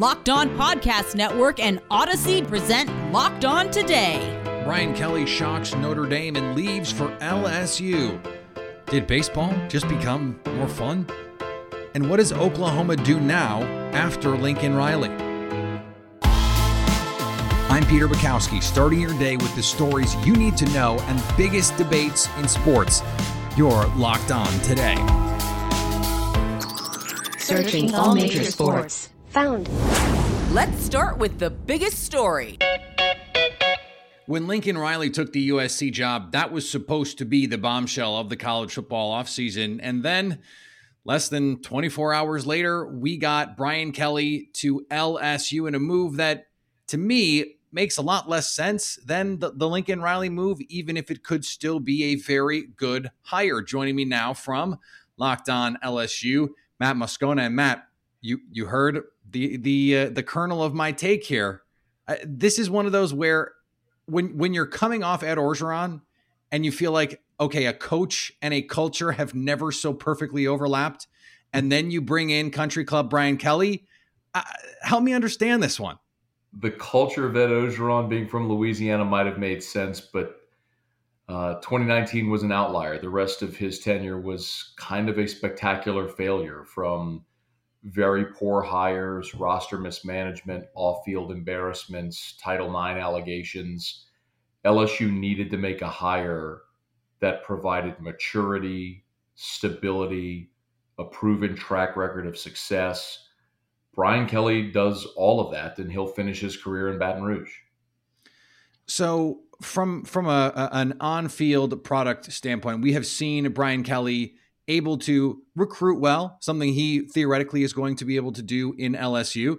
Locked On Podcast Network and Odyssey present Locked On Today. Brian Kelly shocks Notre Dame and leaves for LSU. Did baseball just become more fun? And what does Oklahoma do now after Lincoln Riley? I'm Peter Bukowski, starting your day with the stories you need to know and biggest debates in sports. You're locked on today. Searching all major sports. Found. Let's start with the biggest story. When Lincoln Riley took the USC job, that was supposed to be the bombshell of the college football offseason. And then, less than 24 hours later, we got Brian Kelly to LSU in a move that, to me, makes a lot less sense than the, the Lincoln Riley move, even if it could still be a very good hire. Joining me now from Locked On LSU, Matt Moscona. And Matt, you you heard the the uh, the kernel of my take here. This is one of those where when when you're coming off Ed Orgeron and you feel like okay, a coach and a culture have never so perfectly overlapped, and then you bring in Country Club Brian Kelly. Uh, help me understand this one. The culture of Ed Orgeron being from Louisiana might have made sense, but uh, 2019 was an outlier. The rest of his tenure was kind of a spectacular failure from very poor hires, roster mismanagement, off field embarrassments, Title IX allegations. LSU needed to make a hire that provided maturity, stability, a proven track record of success. Brian Kelly does all of that, and he'll finish his career in Baton Rouge. So, from from a, an on field product standpoint, we have seen Brian Kelly able to recruit well, something he theoretically is going to be able to do in LSU.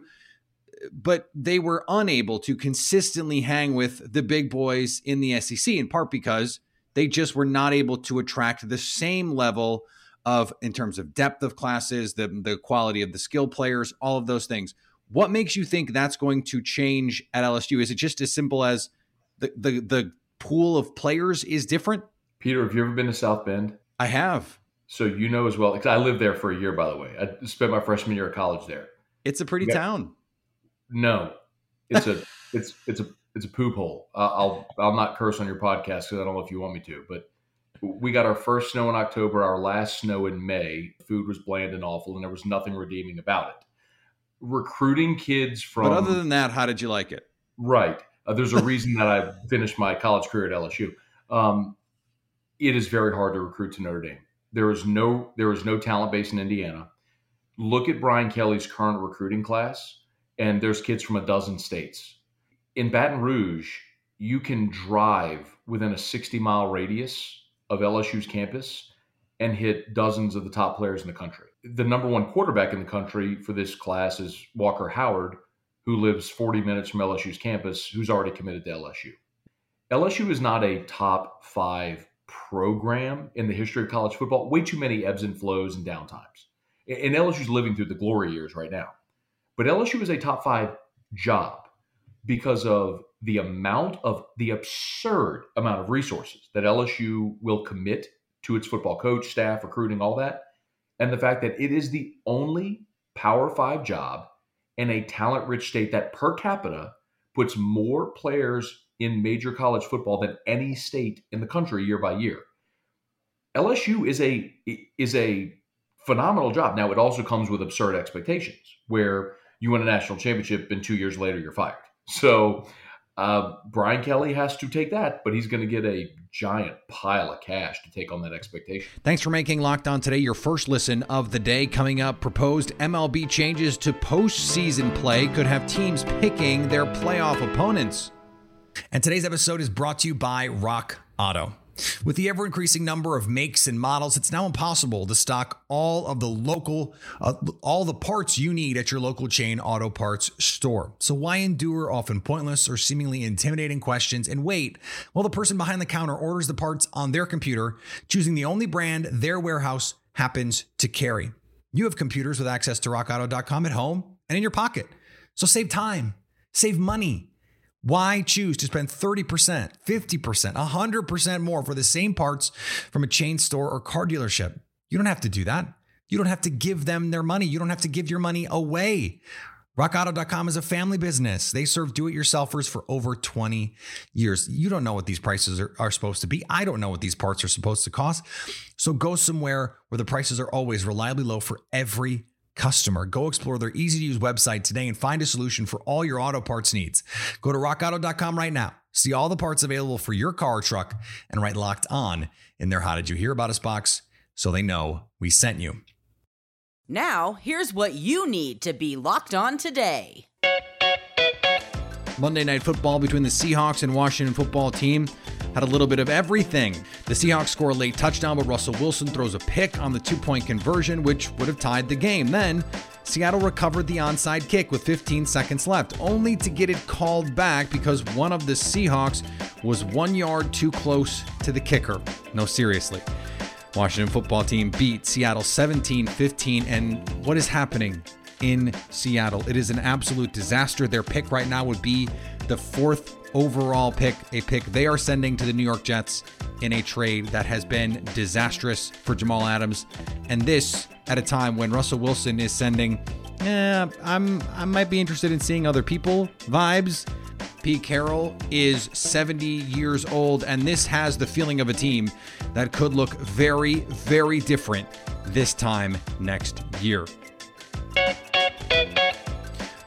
But they were unable to consistently hang with the big boys in the SEC, in part because they just were not able to attract the same level of, in terms of depth of classes, the, the quality of the skill players, all of those things. What makes you think that's going to change at LSU? Is it just as simple as the, the, the pool of players is different? Peter, have you ever been to South Bend? I have. So you know as well, because I lived there for a year, by the way. I spent my freshman year of college there. It's a pretty Yeah. town. No, it's a it's it's a it's a poop hole. Uh, I'll I'll not curse on your podcast because I don't know if you want me to, but we got our first snow in October, our last snow in May. Food was bland and awful, and there was nothing redeeming about it. Recruiting kids from But other than that, how did you like it? Right. Uh, there's a reason that I finished my college career at LSU. Um, it is very hard to recruit to Notre Dame. There is no there is no talent base in Indiana. Look at Brian Kelly's current recruiting class, and there's kids from a dozen states. In Baton Rouge, you can drive within a 60 mile radius of LSU's campus and hit dozens of the top players in the country. The number one quarterback in the country for this class is Walker Howard, who lives 40 minutes from LSU's campus, who's already committed to LSU. LSU is not a top five program in the history of college football. Way too many ebbs and flows and downtimes. And LSU's living through the glory years right now. But LSU is a top five job because of the amount of the absurd amount of resources that LSU will commit to its football coach, staff, recruiting, all that. And the fact that it is the only Power Five job in a talent rich state that per capita puts more players in major college football than any state in the country year by year. LSU is a is a phenomenal job. Now it also comes with absurd expectations where you win a national championship and 2 years later you're fired. So uh, Brian Kelly has to take that, but he's going to get a giant pile of cash to take on that expectation. Thanks for making Locked On today your first listen of the day. Coming up, proposed MLB changes to postseason play could have teams picking their playoff opponents. And today's episode is brought to you by Rock Auto. With the ever increasing number of makes and models, it's now impossible to stock all of the local, uh, all the parts you need at your local chain auto parts store. So why endure often pointless or seemingly intimidating questions and wait while the person behind the counter orders the parts on their computer, choosing the only brand their warehouse happens to carry? You have computers with access to rockauto.com at home and in your pocket. So save time, save money why choose to spend 30%, 50%, 100% more for the same parts from a chain store or car dealership? You don't have to do that. You don't have to give them their money. You don't have to give your money away. RockAuto.com is a family business. They serve do it yourselfers for over 20 years. You don't know what these prices are, are, supposed to be. I don't know what these parts are supposed to cost. So go somewhere where the prices are always reliably low for every customer. Go explore their easy to use website today and find a solution for all your auto parts needs. Go to rockauto.com right now. See all the parts available for your car or truck and write locked on in their How Did You Hear About Us box so they know we sent you. Now, here's what you need to be locked on today. Monday Night Football between the Seahawks and Washington football team had a little bit of everything. The Seahawks score a late touchdown, but Russell Wilson throws a pick on the two point conversion, which would have tied the game. Then, Seattle recovered the onside kick with 15 seconds left, only to get it called back because one of the Seahawks was one yard too close to the kicker. No, seriously. Washington football team beat Seattle 17 15. And what is happening in Seattle? It is an absolute disaster. Their pick right now would be the fourth overall pick, a pick they are sending to the New York Jets in a trade that has been disastrous for Jamal Adams. And this at a time when Russell Wilson is sending, yeah, I'm I might be interested in seeing other people vibes. Pete Carroll is 70 years old, and this has the feeling of a team that could look very, very different this time next year.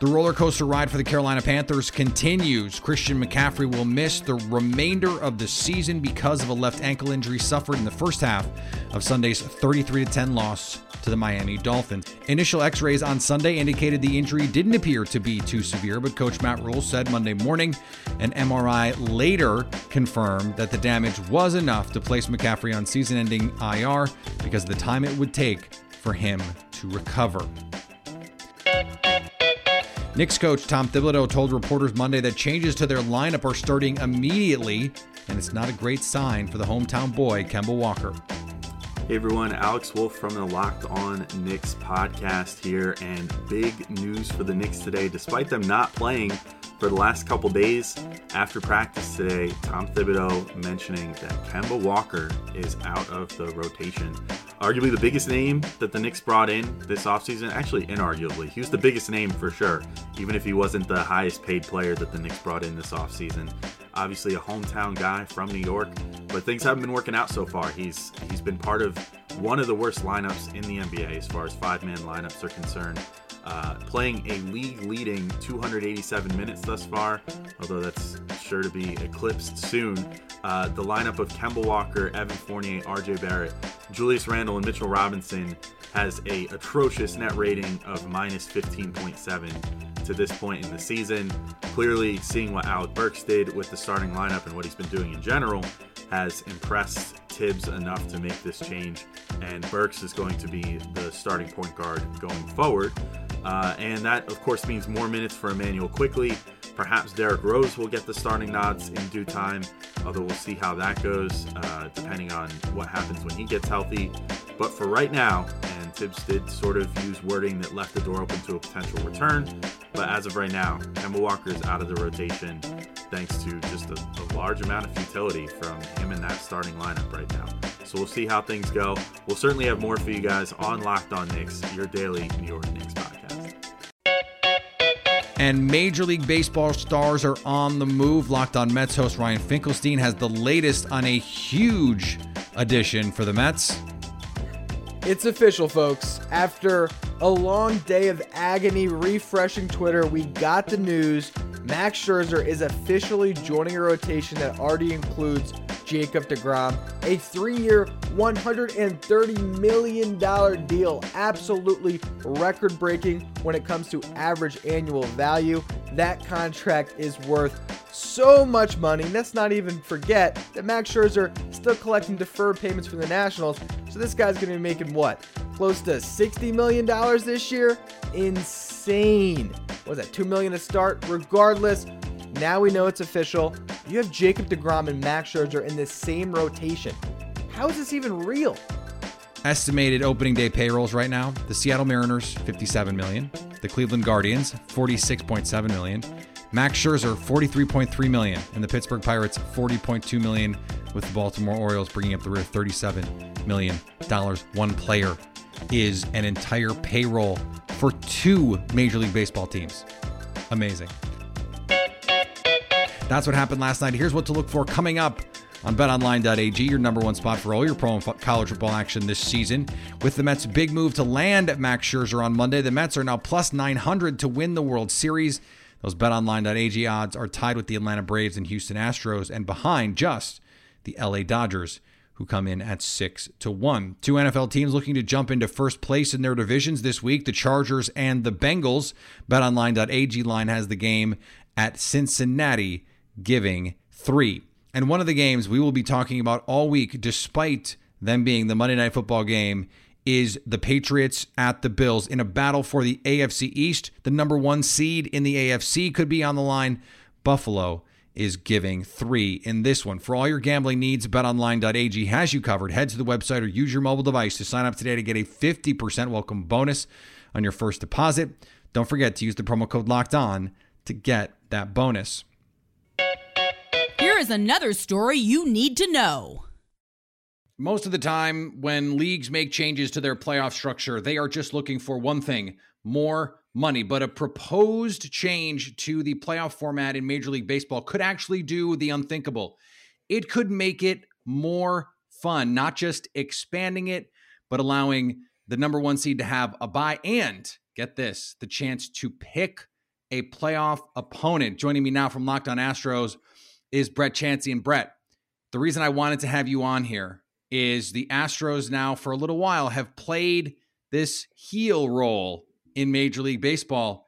The roller coaster ride for the Carolina Panthers continues. Christian McCaffrey will miss the remainder of the season because of a left ankle injury suffered in the first half of Sunday's 33 10 loss to the Miami Dolphins. Initial x rays on Sunday indicated the injury didn't appear to be too severe, but Coach Matt Rhule said Monday morning an MRI later confirmed that the damage was enough to place McCaffrey on season ending IR because of the time it would take for him to recover. Knicks coach Tom Thibodeau told reporters Monday that changes to their lineup are starting immediately, and it's not a great sign for the hometown boy, Kemba Walker. Hey everyone, Alex Wolf from the Locked On Knicks podcast here, and big news for the Knicks today. Despite them not playing for the last couple days after practice today, Tom Thibodeau mentioning that Kemba Walker is out of the rotation arguably the biggest name that the Knicks brought in this offseason. Actually, inarguably, he was the biggest name for sure, even if he wasn't the highest paid player that the Knicks brought in this offseason. Obviously, a hometown guy from New York, but things haven't been working out so far. He's he's been part of one of the worst lineups in the NBA as far as five-man lineups are concerned. Uh, playing a league leading 287 minutes thus far, although that's sure to be eclipsed soon. Uh, the lineup of Kemba Walker, Evan Fournier, RJ Barrett, Julius Randle, and Mitchell Robinson has a atrocious net rating of minus 15.7 to this point in the season. Clearly, seeing what Alec Burks did with the starting lineup and what he's been doing in general has impressed Thibs enough to make this change, and Burks is going to be the starting point guard going forward. Uh, and that, of course, means more minutes for Immanuel Quickley. Perhaps Derrick Rose will get the starting nods in due time, although we'll see how that goes, uh, depending on what happens when he gets healthy. But for right now, Thibs did sort of use wording that left the door open to a potential return, but as of right now, Kemba Walker is out of the rotation thanks to just a, a large amount of futility from him in that starting lineup right now. So we'll see how things go. We'll certainly have more for you guys on Locked On Knicks, your daily New York Knicks podcast. And Major League Baseball stars are on the move. Locked on Mets host Ryan Finkelstein has the latest on a huge addition for the Mets. It's official, folks. After a long day of agony refreshing Twitter, we got the news. Max Scherzer is officially joining a rotation that already includes Jacob DeGrom. A three year, $130 million deal. Absolutely record breaking when it comes to average annual value. That contract is worth so much money. Let's not even forget that Max Scherzer still collecting deferred payments from the Nationals. So this guy's going to be making what? Close to $60 million this year? Insane. What was that, 2 million to start? Regardless, now we know it's official. You have Jacob DeGrom and Max Scherzer in the same rotation. How is this even real? Estimated opening day payrolls right now: the Seattle Mariners 57 million, the Cleveland Guardians 46.7 million, Max Scherzer 43.3 million, and the Pittsburgh Pirates 40.2 million, with the Baltimore Orioles bringing up the rear 37 million dollars. One player is an entire payroll for two Major League Baseball teams. Amazing. That's what happened last night. Here's what to look for coming up on betonline.ag, your number one spot for all your pro and college football action this season. With the Mets' big move to land Max Scherzer on Monday, the Mets are now plus 900 to win the World Series. Those betonline.ag odds are tied with the Atlanta Braves and Houston Astros and behind just the LA Dodgers who come in at 6 to 1. Two NFL teams looking to jump into first place in their divisions this week, the Chargers and the Bengals. betonline.ag line has the game at Cincinnati giving 3. And one of the games we will be talking about all week, despite them being the Monday Night Football game, is the Patriots at the Bills in a battle for the AFC East. The number one seed in the AFC could be on the line. Buffalo is giving three in this one. For all your gambling needs, betonline.ag has you covered. Head to the website or use your mobile device to sign up today to get a 50% welcome bonus on your first deposit. Don't forget to use the promo code locked on to get that bonus. Here is another story you need to know. Most of the time, when leagues make changes to their playoff structure, they are just looking for one thing more money. But a proposed change to the playoff format in Major League Baseball could actually do the unthinkable. It could make it more fun, not just expanding it, but allowing the number one seed to have a bye and get this the chance to pick a playoff opponent. Joining me now from Locked On Astros is Brett Chancey. And Brett, the reason I wanted to have you on here is the Astros now, for a little while, have played this heel role in Major League Baseball.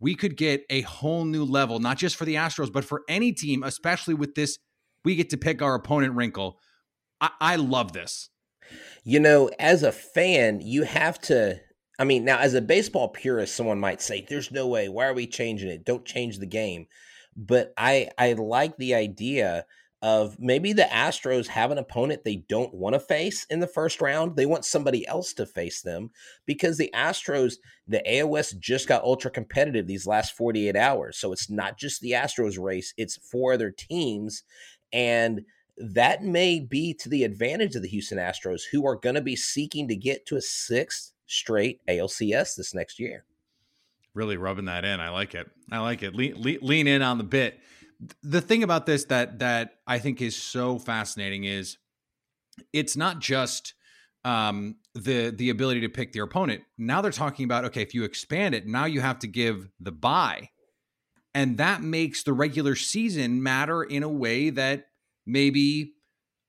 We could get a whole new level, not just for the Astros, but for any team, especially with this. We get to pick our opponent wrinkle. I, I love this. You know, as a fan, you have to I mean, now as a baseball purist, someone might say, "There's no way. Why are we changing it? Don't change the game." But I I like the idea of maybe the Astros have an opponent they don't want to face in the first round. They want somebody else to face them because the Astros, the AOS just got ultra competitive these last 48 hours. So it's not just the Astros race, it's four other teams. And that may be to the advantage of the Houston Astros, who are going to be seeking to get to a sixth straight ALCS this next year. Really rubbing that in. I like it. I like it. Lean, lean, lean in on the bit. The thing about this that that I think is so fascinating is it's not just um, the the ability to pick their opponent. Now they're talking about okay, if you expand it, now you have to give the bye, and that makes the regular season matter in a way that maybe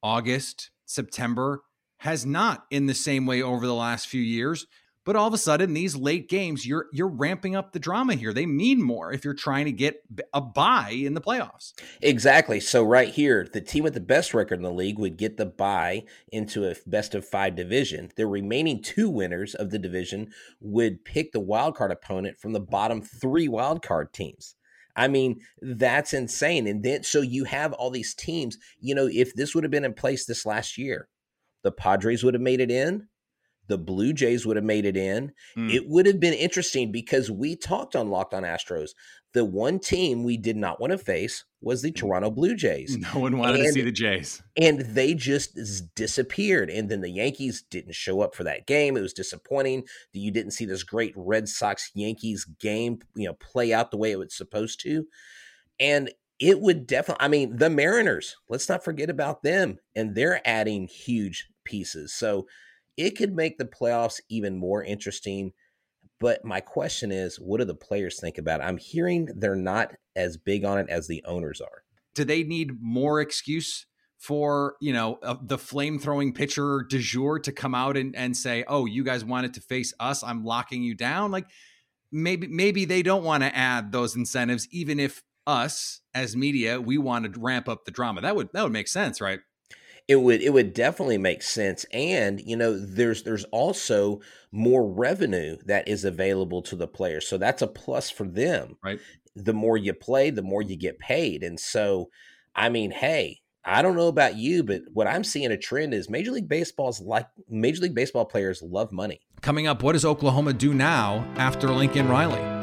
August, September has not in the same way over the last few years. But all of a sudden, these late games, you're you're ramping up the drama here. They mean more if you're trying to get a bye in the playoffs. Exactly. So right here, the team with the best record in the league would get the bye into a best of five division. The remaining two winners of the division would pick the wild card opponent from the bottom three wild card teams. I mean, that's insane. And then so you have all these teams. You know, if this would have been in place this last year, the Padres would have made it in. The Blue Jays would have made it in. Mm. It would have been interesting because we talked on Locked on Astros. The one team we did not want to face was the Toronto Blue Jays. No one wanted and, to see the Jays. And they just disappeared. And then the Yankees didn't show up for that game. It was disappointing that you didn't see this great Red Sox Yankees game, you know, play out the way it was supposed to. And it would definitely, I mean, the Mariners, let's not forget about them. And they're adding huge pieces. So it could make the playoffs even more interesting. But my question is, what do the players think about it? I'm hearing they're not as big on it as the owners are. Do they need more excuse for you know uh, the flame throwing pitcher de jour to come out and, and say, "Oh, you guys wanted to face us. I'm locking you down." Like maybe maybe they don't want to add those incentives, even if us as media, we want to ramp up the drama. That would that would make sense, right? It would it would definitely make sense and you know there's there's also more revenue that is available to the players so that's a plus for them. Right. The more you play the more you get paid and so i mean hey i don't know about you but what i'm seeing a trend is major league baseball's like major league baseball players love money. Coming up what does oklahoma do now after lincoln riley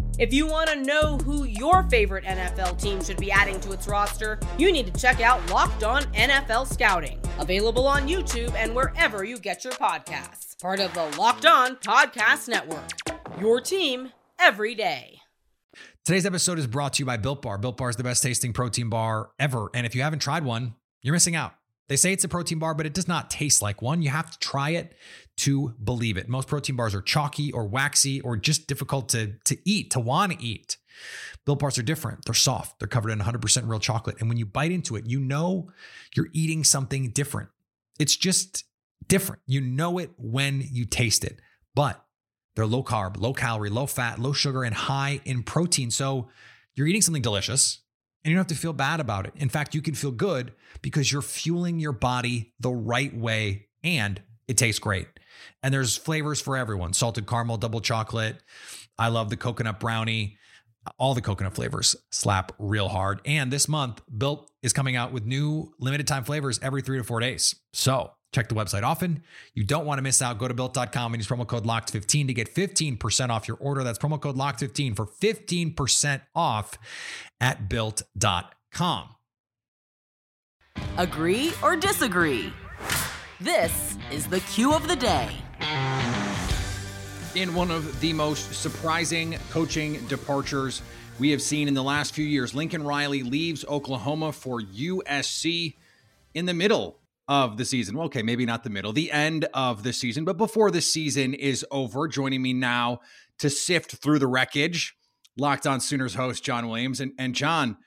If you want to know who your favorite NFL team should be adding to its roster, you need to check out Locked On NFL Scouting, available on YouTube and wherever you get your podcasts. Part of the Locked On Podcast Network. Your team every day. Today's episode is brought to you by Built Bar. Built Bar is the best tasting protein bar ever. And if you haven't tried one, you're missing out. They say it's a protein bar, but it does not taste like one. You have to try it to believe it. Most protein bars are chalky or waxy or just difficult to, to eat, to want to eat. Built bars are different. They're soft. They're covered in 100% real chocolate. And when you bite into it, you know you're eating something different. It's just different. You know it when you taste it. But they're low carb, low calorie, low fat, low sugar, and high in protein. So you're eating something delicious and you don't have to feel bad about it. In fact, you can feel good because you're fueling your body the right way and it tastes great. And there's flavors for everyone salted caramel, double chocolate. I love the coconut brownie. All the coconut flavors slap real hard. And this month, Built is coming out with new limited time flavors every three to four days. So check the website often. You don't want to miss out. Go to built.com and use promo code LOCKED15 to get 15% off your order. That's promo code LOCKED15 for 15% off at built.com. Agree or disagree? This is the cue of the day. In one of the most surprising coaching departures we have seen in the last few years, Lincoln Riley leaves Oklahoma for USC in the middle of the season. Well, okay, maybe not the middle, the end of the season, but before the season is over. Joining me now to sift through the wreckage, Locked On Sooners host John Williams. And, and John,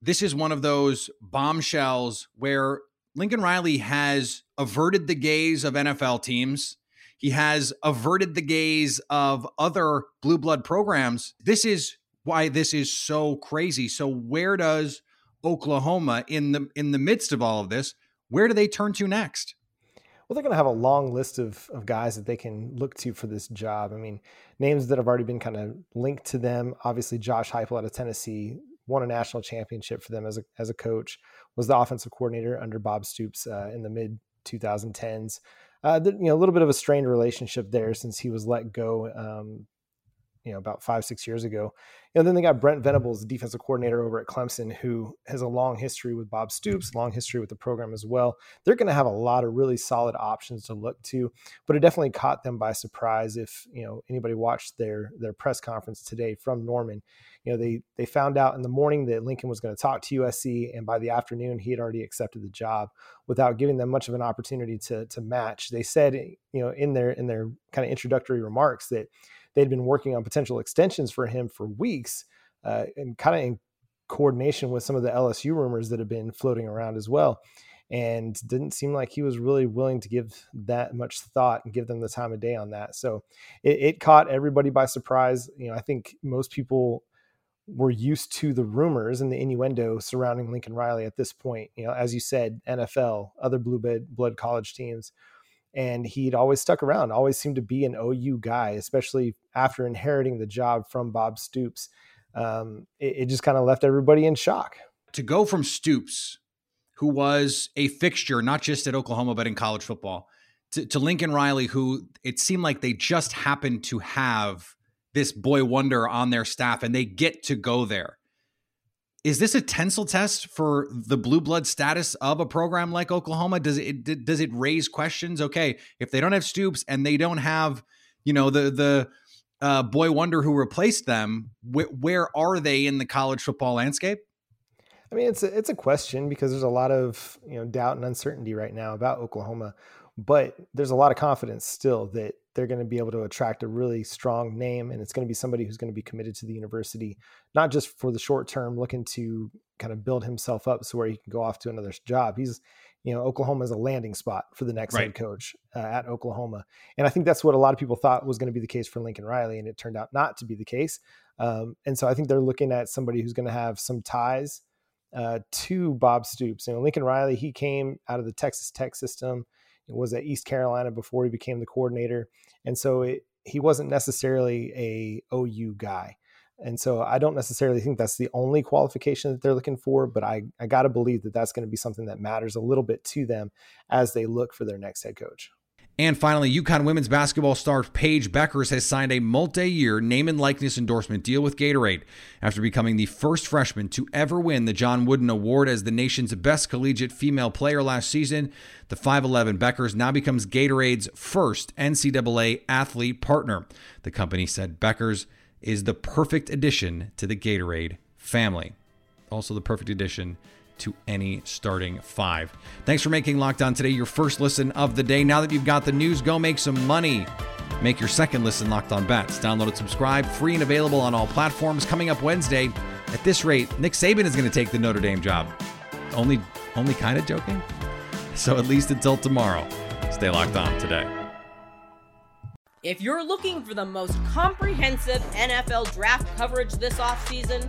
this is one of those bombshells where Lincoln Riley has averted the gaze of NFL teams. He has averted the gaze of other blue blood programs. This is why this is so crazy. So where does Oklahoma in the in the midst of all of this, where do they turn to next? Well, they're going to have a long list of, of guys that they can look to for this job. I mean, names that have already been kind of linked to them. Obviously, Josh Heupel out of Tennessee won a national championship for them as a, as a coach, was the offensive coordinator under Bob Stoops uh, in the mid 2010s. Uh, you know, a little bit of a strained relationship there since he was let go um, you know about five six years ago. And then they got Brent Venables, the defensive coordinator over at Clemson, who has a long history with Bob Stoops, long history with the program as well. They're going to have a lot of really solid options to look to, but it definitely caught them by surprise. If you know anybody watched their their press conference today from Norman, you know they they found out in the morning that Lincoln was going to talk to USC, and by the afternoon he had already accepted the job without giving them much of an opportunity to to match. They said you know in their in their kind of introductory remarks that they'd been working on potential extensions for him for weeks uh, and kind of in coordination with some of the LSU rumors that have been floating around as well. And didn't seem like he was really willing to give that much thought and give them the time of day on that. So it, it caught everybody by surprise. You know, I think most people were used to the rumors and the innuendo surrounding Lincoln Riley at this point. You know, as you said, NFL, other blue blood college teams and he'd always stuck around, always seemed to be an OU guy, especially after inheriting the job from Bob Stoops. Um, it, it just kind of left everybody in shock. To go from Stoops, who was a fixture not just at Oklahoma but in college football, to, to Lincoln Riley, who it seemed like they just happened to have this boy wonder on their staff and they get to go there is this a tensile test for the blue blood status of a program like Oklahoma? Does it does it raise questions? Okay, if they don't have Stoops and they don't have, you know, the the uh, boy wonder who replaced them, wh- where are they in the college football landscape? I mean, it's a, it's a question because there's a lot of you know doubt and uncertainty right now about Oklahoma, but there's a lot of confidence still that they're going to be able to attract a really strong name, and it's going to be somebody who's going to be committed to the university, not just for the short term, looking to kind of build himself up so where he can go off to another job. He's you know Oklahoma is a landing spot for the next right. head coach uh, at Oklahoma, and I think that's what a lot of people thought was going to be the case for Lincoln Riley, and it turned out not to be the case. Um, and so I think they're looking at somebody who's going to have some ties uh, to Bob Stoops. You know, Lincoln Riley, he came out of the Texas Tech system, was at East Carolina before he became the coordinator, and so it, he wasn't necessarily a OU guy. And so I don't necessarily think that's the only qualification that they're looking for, but I, I got to believe that that's going to be something that matters a little bit to them as they look for their next head coach. And finally, UConn women's basketball star Paige Bueckers has signed a multi year name and likeness endorsement deal with Gatorade after becoming the first freshman to ever win the John Wooden Award as the nation's best collegiate female player last season. The 5'11 Bueckers now becomes Gatorade's first NCAA athlete partner. The company said Bueckers is the perfect addition to the Gatorade family. Also, the perfect addition to any starting five. Thanks for making Locked On today your first listen of the day. Now that you've got the news, go make some money. Make your second listen Locked On Bets. Download and subscribe, free and available on all platforms. Coming up Wednesday, at this rate, Nick Saban is going to take the Notre Dame job. Only, only kind of joking. So at least until tomorrow, stay locked on today. If you're looking for the most comprehensive NFL draft coverage this offseason,